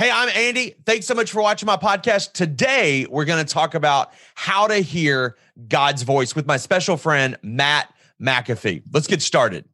Hey, I'm Andy. Thanks so much for watching my podcast. Today, we're going to talk about how to hear God's voice with my special friend, Matt McAfee. Let's get started.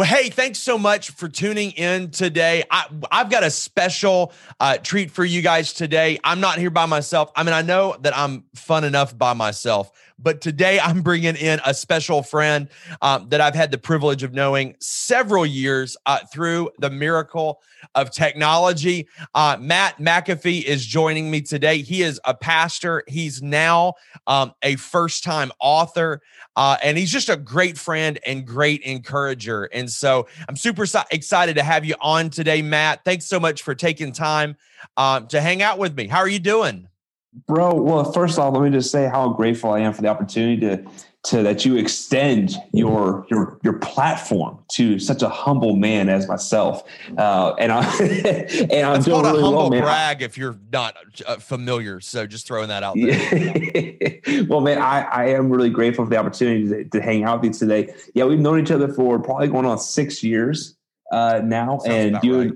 Well, hey, thanks so much for tuning in today. I, have got a special uh, treat for you guys today. I'm not here by myself. I mean, I know that I'm fun enough by myself, but today I'm bringing in a special friend um, that I've had the privilege of knowing several years uh, through the miracle of technology. Uh, Matt McAfee is joining me today. He is a pastor, he's now um, a first time author, uh, and he's just a great friend and great encourager. And so I'm super excited to have you on today, Matt. Thanks so much for taking time um, to hang out with me. How are you doing? Bro, well, first off, let me just say how grateful I am for the opportunity to to that you extend your your your platform to such a humble man as myself, uh, and I and I'm doing really a humble well, man. brag if you're not uh, familiar. So just throwing that out there. well, man, I, I am really grateful for the opportunity to, to, hang out with you today. Yeah, we've known each other for probably going on six years uh, now, Sounds and you. Right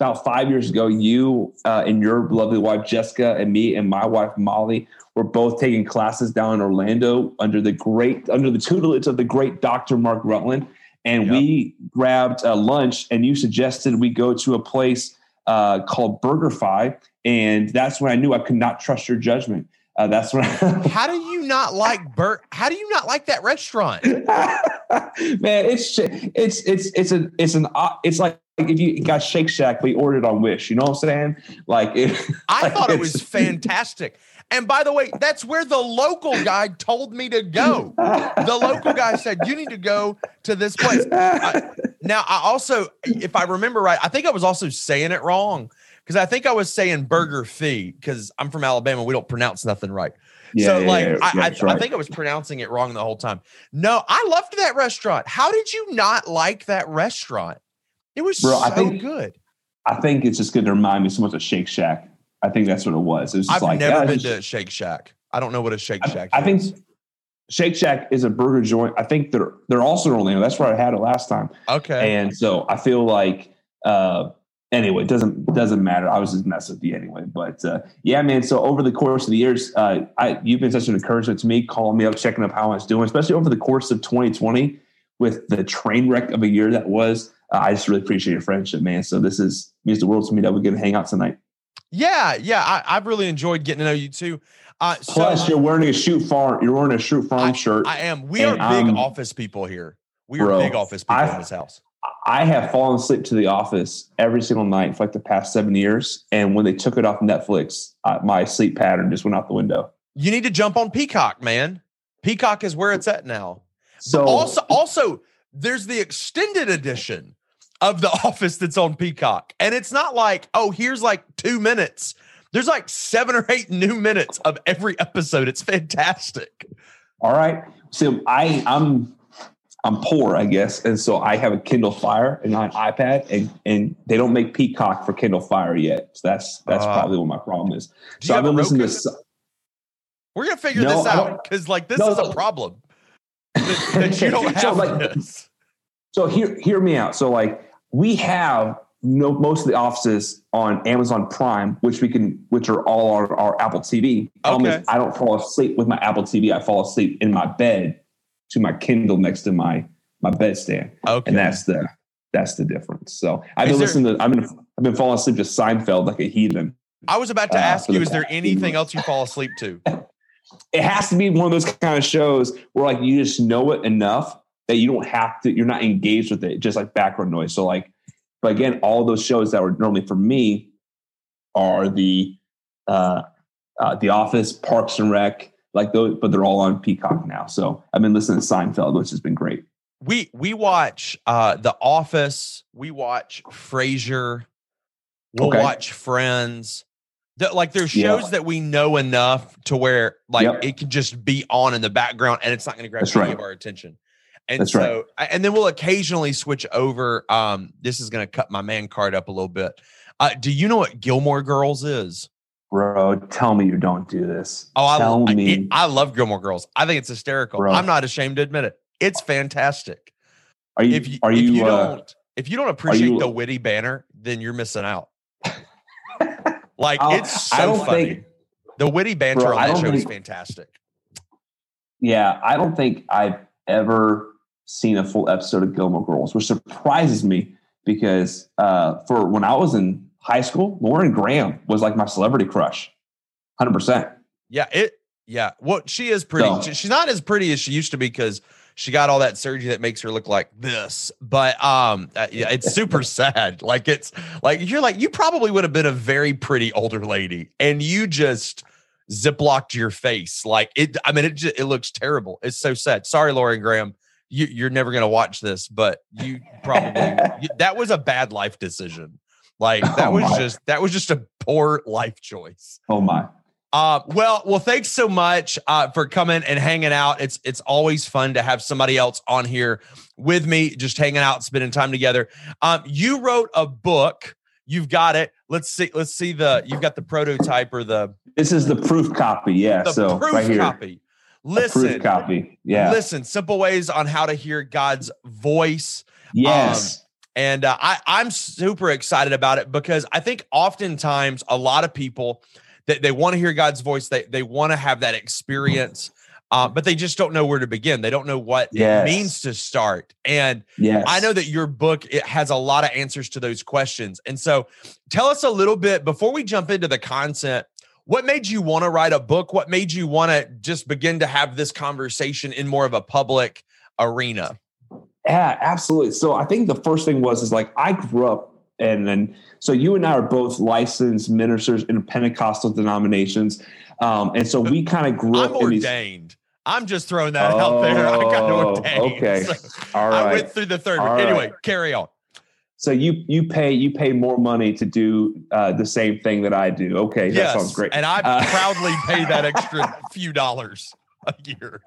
about five years ago, you uh, and your lovely wife Jessica and me and my wife Molly were both taking classes down in Orlando under the great under the tutelage of the great Dr. Mark Rutland. And yep. we grabbed a lunch, and you suggested we go to a place uh, called BurgerFi, and that's when I knew I could not trust your judgment. Uh, that's when. I- how do you not like Bert? How do you not like that restaurant? Man, it's it's it's it's a it's an it's like if you got Shake Shack, we ordered on Wish. You know what I'm saying? Like, it, I like thought it was fantastic. And by the way, that's where the local guy told me to go. The local guy said, You need to go to this place. I, now, I also, if I remember right, I think I was also saying it wrong because I think I was saying burger fee because I'm from Alabama. We don't pronounce nothing right. Yeah, so, yeah, like, yeah, I, I, right. I think I was pronouncing it wrong the whole time. No, I loved that restaurant. How did you not like that restaurant? It was Bro, so I think, good. I think it's just going to remind me so much of Shake Shack. I think that's what it was. It was I've like, never been to Shake Shack. I don't know what a Shake Shack. I, I think Shake Shack is a burger joint. I think they're they're also in Orlando. That's where I had it last time. Okay. And so I feel like uh, anyway, it doesn't doesn't matter. I was just messing with you anyway. But uh, yeah, man. So over the course of the years, uh, I you've been such an encouragement to me, calling me up, checking up how I was doing, especially over the course of 2020 with the train wreck of a year that was uh, I just really appreciate your friendship, man. So this is means the world to me that we get to hang out tonight. Yeah, yeah, I, have really enjoyed getting to know you too. Uh, Plus, so, you're wearing a Schrute farm. You're wearing a Schrute farm I, shirt. I am. We are big um, office people here. We are bro, big office people I, in this house. I have fallen asleep to The Office every single night for like the past seven years, and when they took it off Netflix, uh, my sleep pattern just went out the window. You need to jump on Peacock, man. Peacock is where it's at now. So but also, also, there's the extended edition of The Office that's on Peacock. And it's not like, oh, here's like two minutes. There's like seven or eight new minutes of every episode. It's fantastic. All right. So I I'm I'm poor, I guess, and so I have a Kindle Fire and an iPad, and and they don't make Peacock for Kindle Fire yet. So that's that's uh, probably what my problem is. So I've been listening to. We're gonna figure no, this out because like this no, is a problem that, that you don't have so, like, this. So hear hear me out. So like we have no, most of the offices on Amazon Prime, which we can, which are all our, our Apple TV. Okay. I don't fall asleep with my Apple TV. I fall asleep in my bed to my Kindle next to my my bedstand. Okay. And that's the that's the difference. So I've been listening to I've been I've been falling asleep to Seinfeld like a heathen. I was about to uh, ask you, is there anything else you fall asleep to? it has to be one of those kind of shows where like you just know it enough that you don't have to, you're not engaged with it, just like background noise. So like, but again, all those shows that were normally for me are the uh, uh The Office, Parks and Rec, like those, but they're all on Peacock now. So I've been listening to Seinfeld, which has been great. We we watch uh The Office, we watch Frasier, we'll okay. watch Friends. The, like there's shows yeah. that we know enough to where like yep. it can just be on in the background and it's not going to grab That's any right. of our attention. And That's so, right. and then we'll occasionally switch over. Um, this is going to cut my man card up a little bit. Uh, do you know what Gilmore Girls is? Bro, tell me you don't do this. Oh, tell I, me. I, I love Gilmore Girls. I think it's hysterical. Bro. I'm not ashamed to admit it. It's fantastic. Are you? If you, are you, if you uh, don't, if you don't appreciate you, the witty banner, then you're missing out. like it's so I don't funny. Think, the witty banter bro, on that show think, is fantastic. Yeah, I don't think I've ever seen a full episode of Gilmore Girls, which surprises me because uh, for when I was in high school, Lauren Graham was like my celebrity crush, hundred percent. Yeah, it. Yeah, well, she is pretty. So, she's not as pretty as she used to be because she got all that surgery that makes her look like this. But um, uh, yeah, it's super sad. Like it's like you're like you probably would have been a very pretty older lady, and you just ziplocked your face. Like it. I mean, it just, it looks terrible. It's so sad. Sorry, Lauren Graham you, you're never going to watch this, but you probably you, that was a bad life decision. Like that oh was my. just that was just a poor life choice. Oh my. Uh, well, well, thanks so much uh, for coming and hanging out. It's it's always fun to have somebody else on here with me, just hanging out, spending time together. Um, you wrote a book. You've got it. Let's see. Let's see the. You've got the prototype or the. This is the proof copy. Yeah. So proof right here. copy. Listen, copy. Yeah. Listen, simple ways on how to hear God's voice. Yes. Um, and uh, I, I'm super excited about it because I think oftentimes a lot of people that they, they want to hear God's voice, they they want to have that experience, uh, but they just don't know where to begin. They don't know what yes. it means to start. And yes. I know that your book it has a lot of answers to those questions. And so, tell us a little bit before we jump into the content what made you want to write a book? What made you want to just begin to have this conversation in more of a public arena? Yeah, absolutely. So I think the first thing was is like I grew up and then so you and I are both licensed ministers in Pentecostal denominations. Um, and so we kind of grew I'm up ordained. These, I'm just throwing that oh, out there. I got oh, ordained. Okay. So All right. I went through the third. All anyway, right. carry on. So you you pay you pay more money to do uh, the same thing that I do. Okay, that sounds great. And I uh, proudly pay that extra few dollars a year.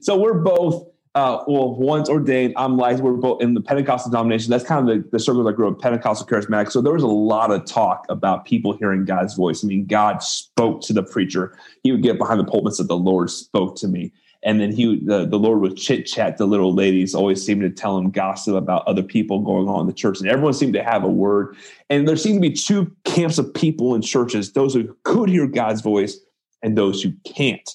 So we're both uh, well, one's ordained. I'm like we're both in the Pentecostal denomination. That's kind of the, the circle that grew up Pentecostal charismatic. So there was a lot of talk about people hearing God's voice. I mean, God spoke to the preacher. He would get behind the pulpit and said, "The Lord spoke to me." And then he the, the lord would chit chat the little ladies always seemed to tell him gossip about other people going on in the church. And everyone seemed to have a word. And there seemed to be two camps of people in churches those who could hear god's voice and those who can't.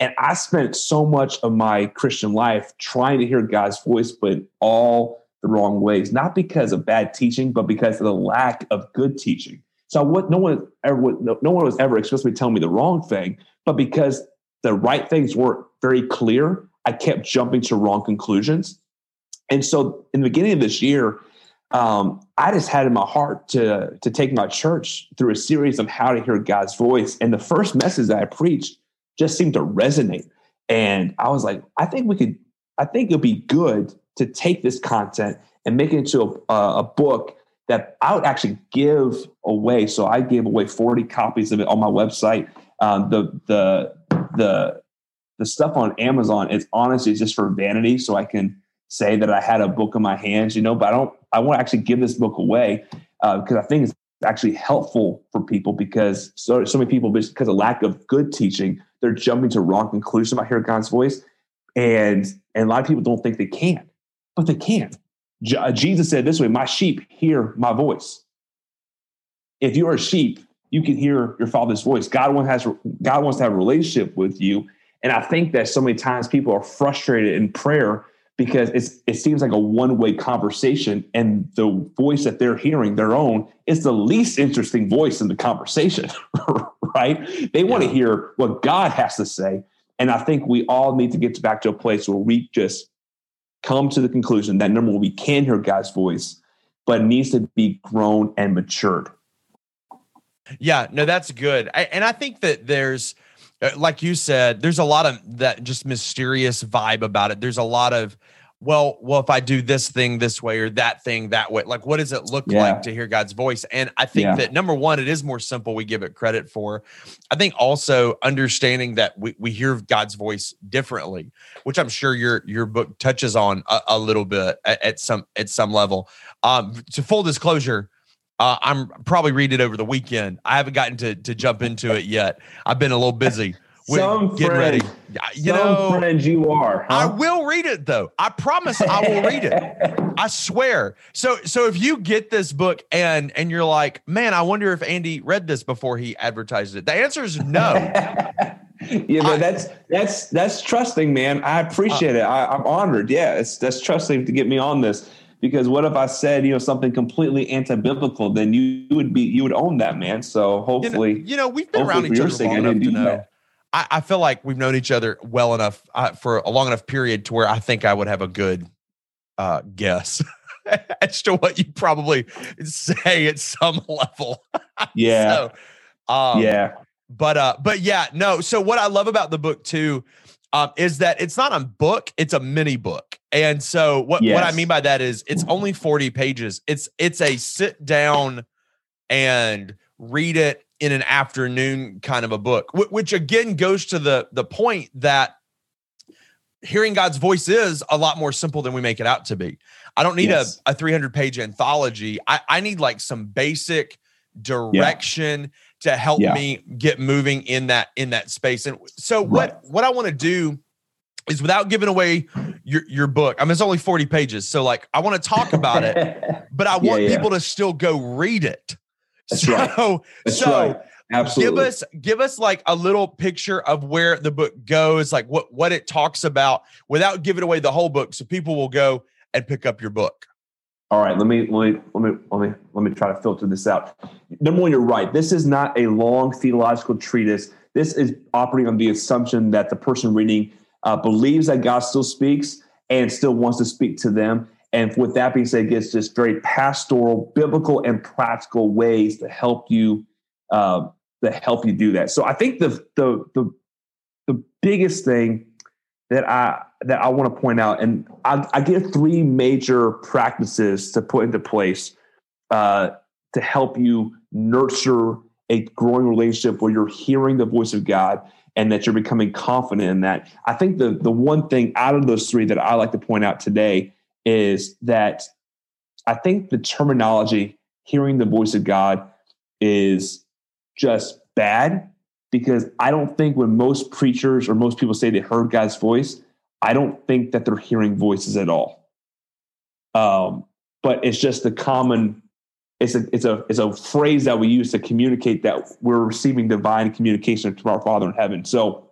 And i spent so much of my christian life trying to hear god's voice but all the wrong ways. Not because of bad teaching but because of the lack of good teaching. So what no one ever no, no one was ever explicitly telling me the wrong thing but because the right things weren't very clear, I kept jumping to wrong conclusions. And so in the beginning of this year, um, I just had in my heart to, to take my church through a series of how to hear God's voice. And the first message that I preached just seemed to resonate. And I was like, I think we could, I think it'd be good to take this content and make it into a, a book that I would actually give away. So I gave away 40 copies of it on my website. Um, the the the the stuff on Amazon is honestly just for vanity, so I can say that I had a book in my hands, you know. But I don't. I want to actually give this book away because uh, I think it's actually helpful for people because so so many people because of lack of good teaching, they're jumping to wrong conclusions about hearing God's voice, and and a lot of people don't think they can, but they can. Uh, Jesus said this way: "My sheep hear my voice." If you're a sheep, you can hear your father's voice. God wants has God wants to have a relationship with you. And I think that so many times people are frustrated in prayer because it's it seems like a one-way conversation and the voice that they're hearing their own is the least interesting voice in the conversation right they want to hear what god has to say and i think we all need to get back to a place where we just come to the conclusion that number one we can hear god's voice but it needs to be grown and matured yeah, no, that's good. I, and I think that there's, uh, like you said, there's a lot of that just mysterious vibe about it. There's a lot of, well, well, if I do this thing this way or that thing that way, like what does it look yeah. like to hear God's voice? And I think yeah. that number one, it is more simple. We give it credit for. I think also understanding that we, we hear God's voice differently, which I'm sure your your book touches on a, a little bit at, at, some at some level. Um, to full disclosure, Uh, I'm probably read it over the weekend. I haven't gotten to to jump into it yet. I've been a little busy. Some getting ready. You Some know, friends you are. Huh? I will read it though. I promise I will read it. I swear. So so if you get this book and and you're like, man, I wonder if Andy read this before he advertised it. The answer is no. yeah, but I, that's that's that's trusting, man. I appreciate uh, it. I, I'm honored. Yeah, it's that's trusting to get me on this because what if I said, you know, something completely anti-biblical? Then you would be, you would own that, man. So hopefully, you know, you know we've been around each other long enough to know. I, I, feel like we've known each other well enough uh, for a long enough period to where I think I would have a good uh, guess as to what you probably say at some level. Yeah. so, um, yeah. But uh, but yeah, no. So what I love about the book too um, is that it's not a book; it's a mini book. And so what yes. what I mean by that is it's only forty pages. It's it's a sit down and read it in an afternoon kind of a book, which again goes to the the point that hearing God's voice is a lot more simple than we make it out to be. I don't need yes. a, a 300 page anthology. I, I need like some basic direction yeah. to help yeah. me get moving in that in that space. And so right. what what I want to do is without giving away your your book. I mean, it's only 40 pages. So like I want to talk about it, but I want yeah, people to still go read it. That's so, right. That's so right. Absolutely. Give us give us like a little picture of where the book goes, like what what it talks about, without giving away the whole book, so people will go and pick up your book. All right, let me let me let me let me let me try to filter this out. Number one, you're right. This is not a long theological treatise. This is operating on the assumption that the person reading uh, believes that God still speaks and still wants to speak to them. And with that being said, gets just very pastoral, biblical, and practical ways to help you uh, that help you do that. So I think the the the the biggest thing that I that I want to point out, and I, I give three major practices to put into place uh, to help you nurture a growing relationship where you're hearing the voice of God and that you're becoming confident in that. I think the the one thing out of those three that I like to point out today is that I think the terminology hearing the voice of God is just bad because I don't think when most preachers or most people say they heard God's voice, I don't think that they're hearing voices at all. Um, but it's just the common. It's a it's a it's a phrase that we use to communicate that we're receiving divine communication from our Father in heaven. So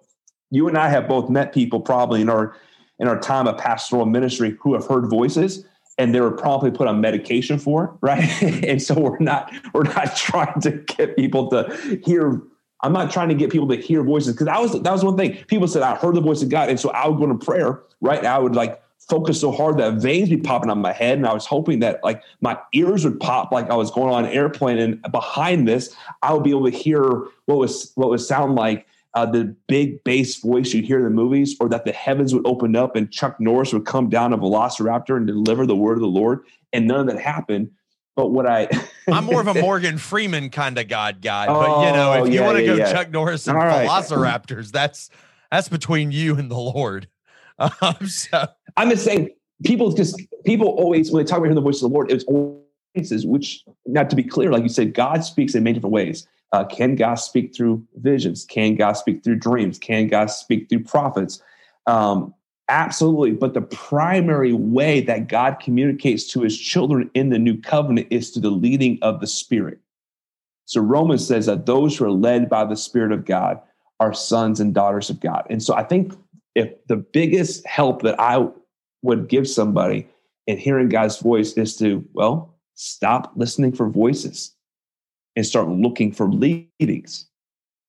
you and I have both met people probably in our in our time of pastoral ministry who have heard voices and they were probably put on medication for it, right? and so we're not we're not trying to get people to hear. I'm not trying to get people to hear voices because that was that was one thing. People said I heard the voice of God, and so I would go to prayer, right? I would like focus so hard that veins be popping on my head, and I was hoping that like my ears would pop like I was going on an airplane, and behind this, I would be able to hear what was what would sound like uh, the big bass voice you hear in the movies, or that the heavens would open up and Chuck Norris would come down a velociraptor and deliver the word of the Lord. And none of that happened. But what I I'm more of a Morgan Freeman kind of God guy. But oh, you know, if yeah, you want to yeah, go yeah. Chuck Norris and right. velociraptors, that's that's between you and the Lord. Um, so I'm just saying people just people always when they talk about hearing the voice of the Lord, it's always which not to be clear, like you said, God speaks in many different ways. Uh, can God speak through visions? Can God speak through dreams? Can God speak through prophets? Um, absolutely. But the primary way that God communicates to his children in the new covenant is through the leading of the Spirit. So Romans says that those who are led by the Spirit of God are sons and daughters of God. And so I think if the biggest help that I would give somebody in hearing God's voice is to, well, stop listening for voices and start looking for leadings.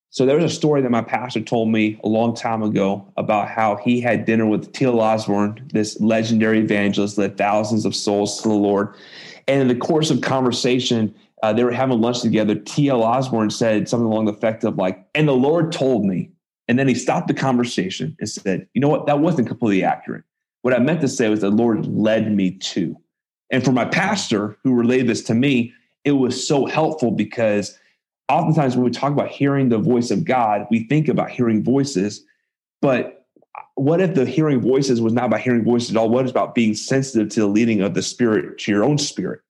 So there was a story that my pastor told me a long time ago about how he had dinner with T.L. Osborn, this legendary evangelist, led thousands of souls to the Lord. And in the course of conversation, uh, they were having lunch together. T.L. Osborn said something along the effect of like, "And the Lord told me." And then he stopped the conversation and said, "You know what? That wasn't completely accurate. What I meant to say was the Lord led me to." And for my pastor who relayed this to me, it was so helpful because oftentimes when we talk about hearing the voice of God, we think about hearing voices, but what if the hearing voices was not about hearing voices at all? What is about being sensitive to the leading of the spirit, to your own spirit?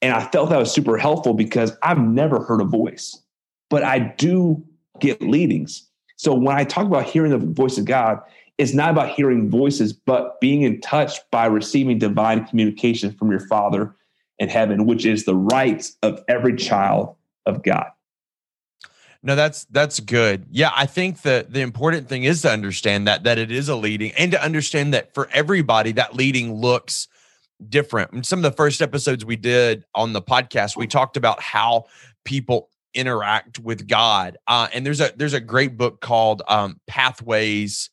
And I felt that was super helpful because I've never heard a voice, but I do get leadings. So when I talk about hearing the voice of God, it's not about hearing voices, but being in touch by receiving divine communication from your Father in heaven, which is the rights of every child of God. No, that's that's good. Yeah, I think that the important thing is to understand that that it is a leading and to understand that for everybody that leading looks different. Some of the first episodes we did on the podcast, we talked about how people interact with God. Uh, and there's a there's a great book called um, Pathways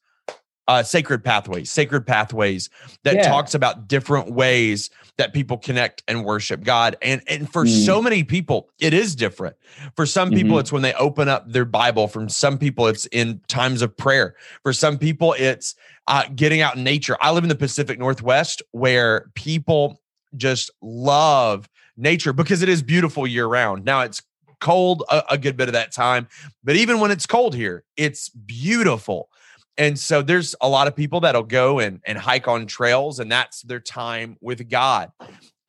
uh, Sacred Pathways, Sacred Pathways that yeah. talks about different ways that people connect and worship God. And and for mm. so many people, it is different. For some people, mm-hmm. it's when they open up their Bible. From some people, it's in times of prayer. For some people, it's uh, getting out in nature. I live in the Pacific Northwest where people just love nature because it is beautiful year round. Now it's cold a, a good bit of that time, but even when it's cold here, it's beautiful. And so there's a lot of people that'll go and, and hike on trails, and that's their time with God.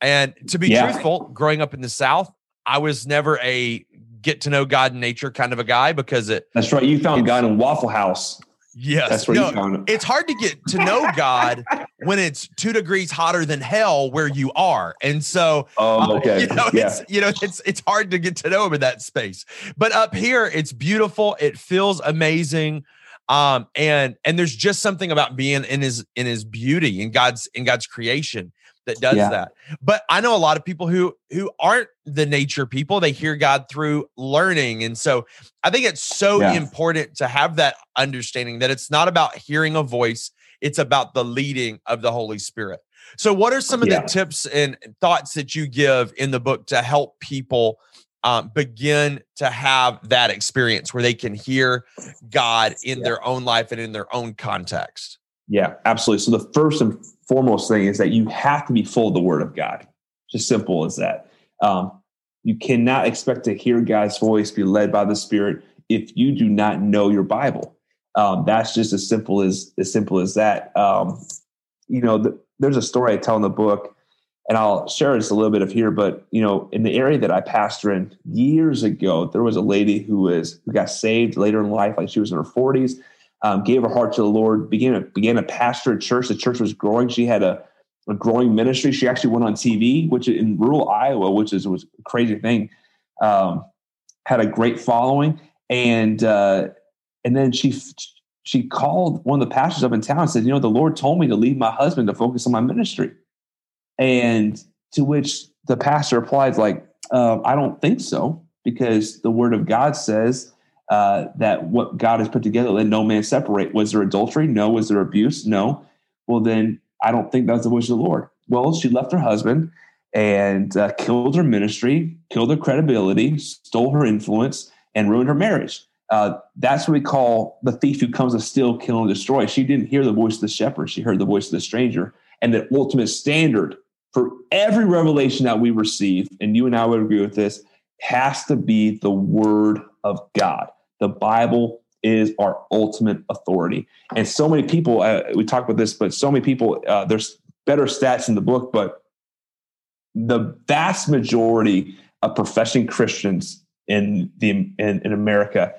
And to be yeah. truthful, growing up in the South, I was never a get to know God in nature kind of a guy because it. That's right. You found God in Waffle House. Yes. No, you found it. It's hard to get to know God when it's two degrees hotter than hell where you are. And so oh, okay. Uh, you know, yeah. it's you know, it's it's hard to get to know him in that space. But up here, it's beautiful. It feels amazing um and and there's just something about being in his in his beauty in god's in god's creation that does yeah. that but i know a lot of people who who aren't the nature people they hear god through learning and so i think it's so yeah. important to have that understanding that it's not about hearing a voice it's about the leading of the holy spirit so what are some of yeah. the tips and thoughts that you give in the book to help people um, begin to have that experience where they can hear God in their own life and in their own context. Yeah, absolutely. So the first and foremost thing is that you have to be full of the Word of God. Just simple as that. Um, you cannot expect to hear God's voice, be led by the Spirit, if you do not know your Bible. Um, that's just as simple as as simple as that. Um, you know, the, there's a story I tell in the book and I'll share just a little bit of here, but you know, in the area that I pastor in years ago, there was a lady who was who got saved later in life, like she was in her 40s, um, gave her heart to the Lord, began a, began a pastor at church. The church was growing. She had a, a growing ministry. She actually went on TV, which in rural Iowa, which is was a crazy thing. Um, had a great following, and uh, and then she she called one of the pastors up in town and said, you know, the Lord told me to leave my husband to focus on my ministry. And to which the pastor replied, like, uh, I don't think so, because the word of God says uh, that what God has put together, let no man separate. Was there adultery? No. Was there abuse? No. Well, then I don't think that's the voice of the Lord. Well, she left her husband and uh, killed her ministry, killed her credibility, stole her influence, and ruined her marriage. Uh, that's what we call the thief who comes to steal, kill, and destroy. She didn't hear the voice of the shepherd; she heard the voice of the stranger. And the ultimate standard for every revelation that we receive, and you and I would agree with this, has to be the word of God. The Bible is our ultimate authority. And so many people, uh, we talk about this, but so many people, uh, there's better stats in the book, but the vast majority of professing Christians in the in, in America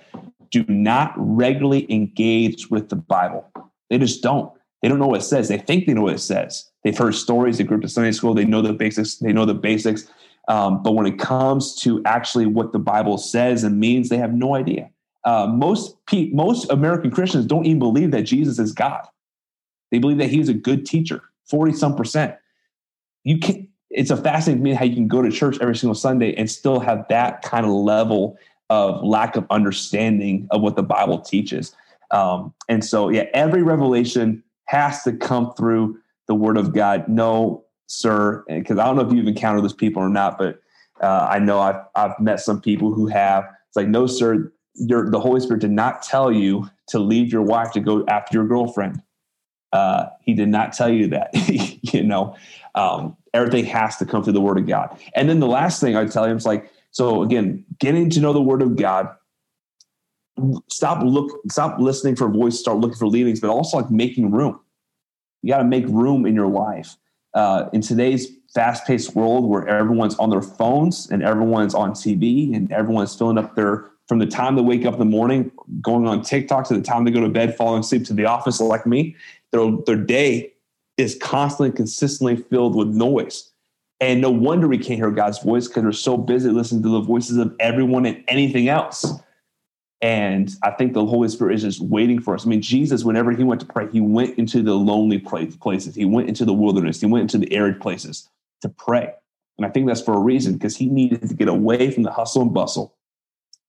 do not regularly engage with the Bible. They just don't. They don't know what it says. They think they know what it says. They've heard stories. They grew up to Sunday school. They know the basics. They know the basics. Um, but when it comes to actually what the Bible says and means, they have no idea. Uh, most pe- most American Christians don't even believe that Jesus is God. They believe that He's a good teacher. Forty some percent. You can. It's a fascinating to me how you can go to church every single Sunday and still have that kind of level of lack of understanding of what the Bible teaches. Um, and so, yeah, every revelation has to come through the word of God. No, sir, because I don't know if you've encountered those people or not, but uh, I know I've, I've met some people who have. It's like, no, sir, the Holy Spirit did not tell you to leave your wife to go after your girlfriend. Uh, he did not tell you that. you know, um, everything has to come through the Word of God. And then the last thing I tell him is like, so again, getting to know the Word of God. Stop look, stop listening for voice, start looking for leadings, but also like making room you got to make room in your life. uh, in today's fast-paced world where everyone's on their phones and everyone's on TV and everyone's filling up their from the time they wake up in the morning, going on TikTok to the time they go to bed, falling asleep to the office like me, their, their day is constantly, consistently filled with noise. And no wonder we can't hear God's voice because we're so busy listening to the voices of everyone and anything else. And I think the Holy Spirit is just waiting for us. I mean, Jesus, whenever he went to pray, he went into the lonely places, he went into the wilderness, he went into the arid places to pray. And I think that's for a reason because he needed to get away from the hustle and bustle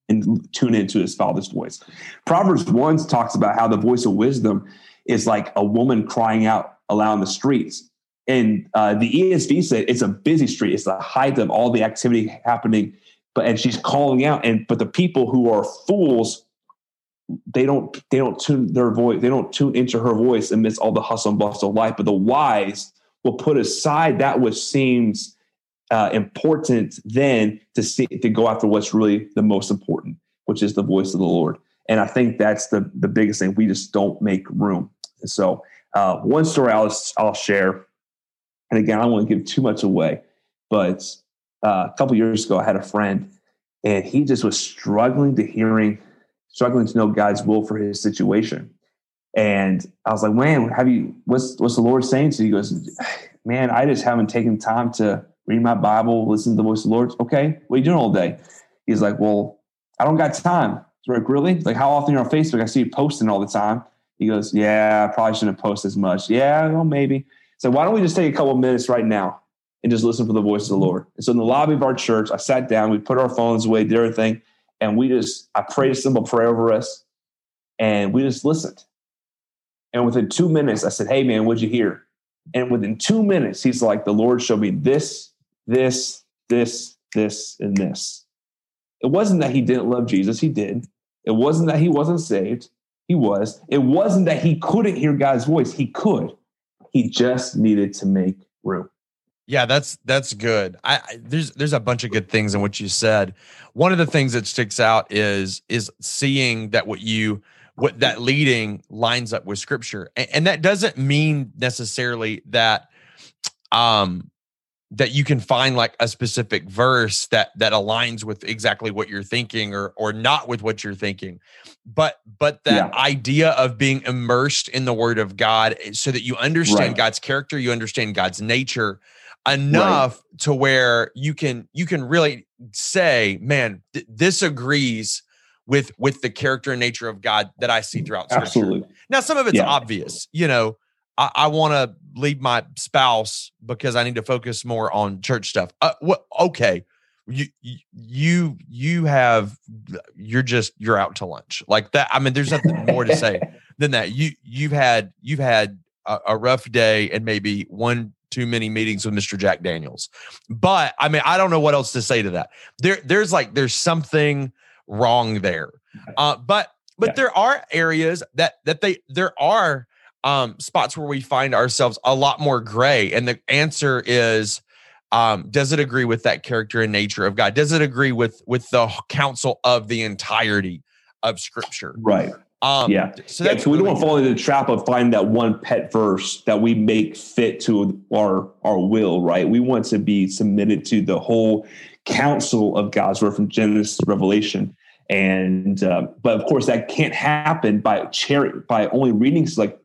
and tune into his father's voice. Proverbs 1 talks about how the voice of wisdom is like a woman crying out aloud in the streets. And uh, the ESV said it's a busy street. It's the height of all the activity happening. But and she's calling out, and but the people who are fools, they don't they don't tune their voice, they don't tune into her voice amidst all the hustle and bustle of life. But the wise will put aside that which seems uh, important then to see to go after what's really the most important, which is the voice of the Lord. And I think that's the the biggest thing. We just don't make room. And so, uh, one story I'll I'll share, and again, I don't want to give too much away, but uh, a couple years ago, I had a friend, and he just was struggling to hearing, struggling to know God's will for his situation. And I was like, man, have you? What's what's the Lord saying to you? He goes, man, I just haven't taken time to read my Bible, listen to the voice of the Lord. Okay, what are you doing all day? He's like, well, I don't got time. like, really? Like, how often you're on Facebook? I see you posting all the time. He goes, yeah, I probably shouldn't post as much. Yeah, well, maybe. So why don't we just take a couple minutes right now and just listen for the voice of the Lord? And so in the lobby of our church, I sat down, we put our phones away, did everything, and we just, I prayed a simple prayer over us, and we just listened. And within two minutes, I said, hey, man, what'd you hear? And within two minutes, he's like, the Lord showed me this, this, this, this, and this. It wasn't that he didn't love Jesus, he did. It wasn't that he wasn't saved, he was. It wasn't that he couldn't hear God's voice, he could. He just needed to make room. Yeah, that's that's good. I, I, there's there's a bunch of good things in what you said. One of the things that sticks out is is seeing that what you what that leading lines up with scripture, and, and that doesn't mean necessarily that um that you can find like a specific verse that that aligns with exactly what you're thinking or or not with what you're thinking but but that yeah. idea of being immersed in the word of god eh, so that you understand right. god's character you understand god's nature enough right. to where you can you can really say man th- this agrees with with the character and nature of god that i see throughout scripture Absolutely. now some of it's yeah. obvious you know I, I want to leave my spouse because I need to focus more on church stuff. Uh, what? Okay, you you you have you're just you're out to lunch like that. I mean, there's nothing more to say than that. You you've had you've had a, a rough day and maybe one too many meetings with Mr. Jack Daniels. But I mean, I don't know what else to say to that. There, there's like there's something wrong there. Uh, but but yeah. there are areas that that they there are um, spots where we find ourselves a lot more gray. And the answer is, um, does it agree with that character and nature of God? Does it agree with with the counsel of the entirety of Scripture? Right. Um, yeah. So, yeah, so we don't want to fall into the trap of finding that one pet verse that we make fit to our our will. Right. We want to be submitted to the whole counsel of God's word from Genesis to Revelation. And uh, but of course that can't happen by cherry by only reading like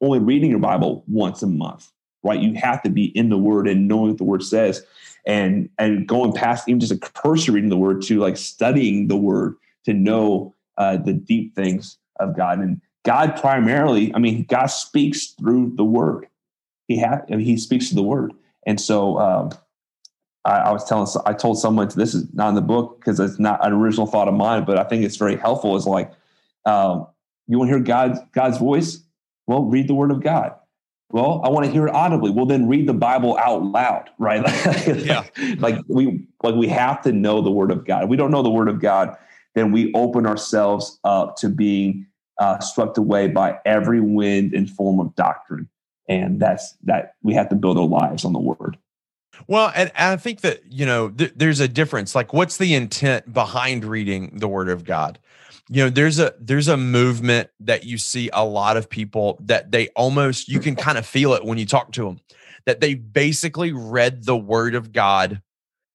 only reading your Bible once a month, right? You have to be in the Word and knowing what the Word says, and and going past even just a cursory reading the Word to like studying the Word to know uh, the deep things of God. And God primarily, I mean, God speaks through the Word. He has, I mean, He speaks to the Word, and so. Um, I, I was telling, I told someone this is not in the book because it's not an original thought of mine, but I think it's very helpful. Is like, um, you want to hear God's God's voice? Well, read the word of God. Well, I want to hear it audibly. Well, then read the Bible out loud, right? yeah. like we like we have to know the word of God. If we don't know the word of God, then we open ourselves up to being uh, swept away by every wind and form of doctrine. And that's that we have to build our lives on the word. Well, and, and I think that, you know, th- there's a difference. Like, what's the intent behind reading the word of God? You know there's a there's a movement that you see a lot of people that they almost you can kind of feel it when you talk to them that they basically read the word of God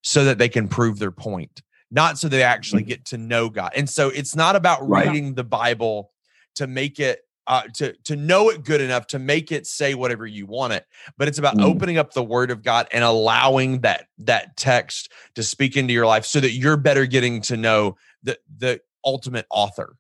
so that they can prove their point, not so they actually mm. get to know God. And so it's not about right. reading the Bible to make it uh, to to know it good enough to make it say whatever you want it but it's about mm. opening up the word of god and allowing that that text to speak into your life so that you're better getting to know the the ultimate author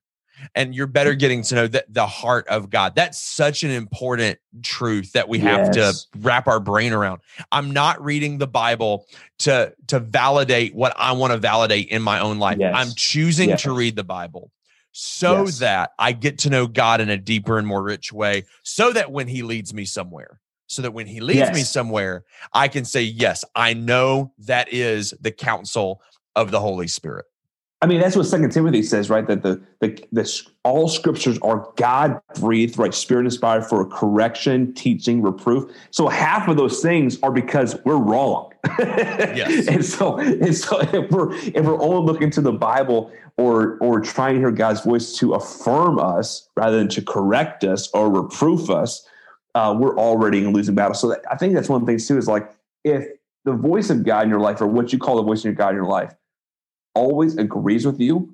and you're better mm-hmm. getting to know the, the heart of god that's such an important truth that we have yes. to wrap our brain around i'm not reading the bible to to validate what i want to validate in my own life yes. i'm choosing yes. to read the bible so that I get to know God in a deeper and more rich way, so that when He leads me somewhere, so that when He leads me somewhere, I can say, Yes, I know that is the counsel of the Holy Spirit. I mean, that's what Second Timothy says, right? That the the, the all scriptures are God breathed, right? Spirit inspired for correction, teaching, reproof. So half of those things are because we're wrong. yes. and so, and so if we're if we're only looking to the Bible or or trying to hear God's voice to affirm us rather than to correct us or reproof us, uh, we're already in a losing battle. So that, I think that's one of the things too is like if the voice of God in your life or what you call the voice of God in your life always agrees with you,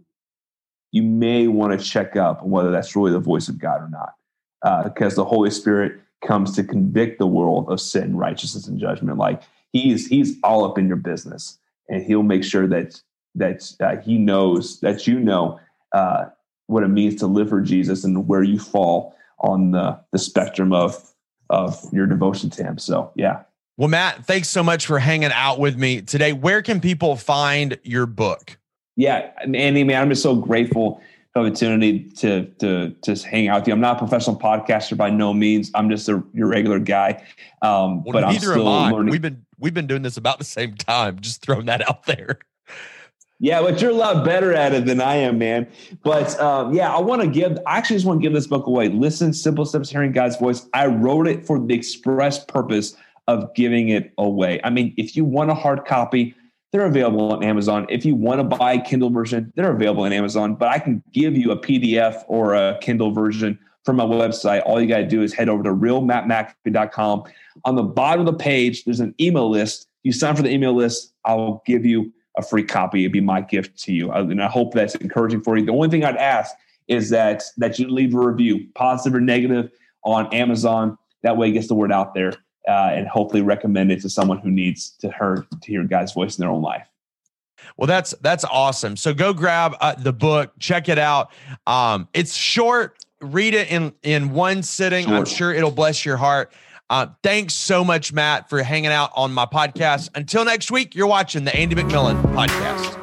you may want to check up on whether that's really the voice of God or not, uh, because the Holy Spirit comes to convict the world of sin, righteousness, and judgment. Like he's he's all up in your business, and he'll make sure that that uh, he knows that you know uh, what it means to live for Jesus and where you fall on the the spectrum of of your devotion to him. So yeah. Well, Matt, thanks so much for hanging out with me today. Where can people find your book? Yeah, Andy, man, I'm just so grateful for the opportunity to to to hang out with you. I'm not a professional podcaster by no means. I'm just a your regular guy. Um, well, but I'm still learning. We've been we've been doing this about the same time. Just throwing that out there. Yeah, but you're a lot better at it than I am, man. But um, yeah, I want to give. I actually just want to give this book away. Listen, simple steps, hearing God's voice. I wrote it for the express purpose of giving it away. I mean, if you want a hard copy, they're available on Amazon. If you want to buy a Kindle version, they're available on Amazon. But I can give you a PDF or a Kindle version from my website. All you got to do is head over to realmattmcafee.com. On the bottom of the page, there's an email list. You sign for the email list, I'll give you a free copy. It'd be my gift to you. Uh, and I hope that's encouraging for you. The only thing I'd ask is that that you leave a review, positive or negative, on Amazon. That way it gets the word out there uh, and hopefully recommend it to someone who needs to hear to hear God's voice in their own life. Well, that's that's awesome. So go grab uh, the book, check it out. Um, it's short. Read it in in one sitting. Sure. I'm sure it'll bless your heart. Uh, thanks so much, Matt, for hanging out on my podcast. Until next week, you're watching the Andy McMillan podcast.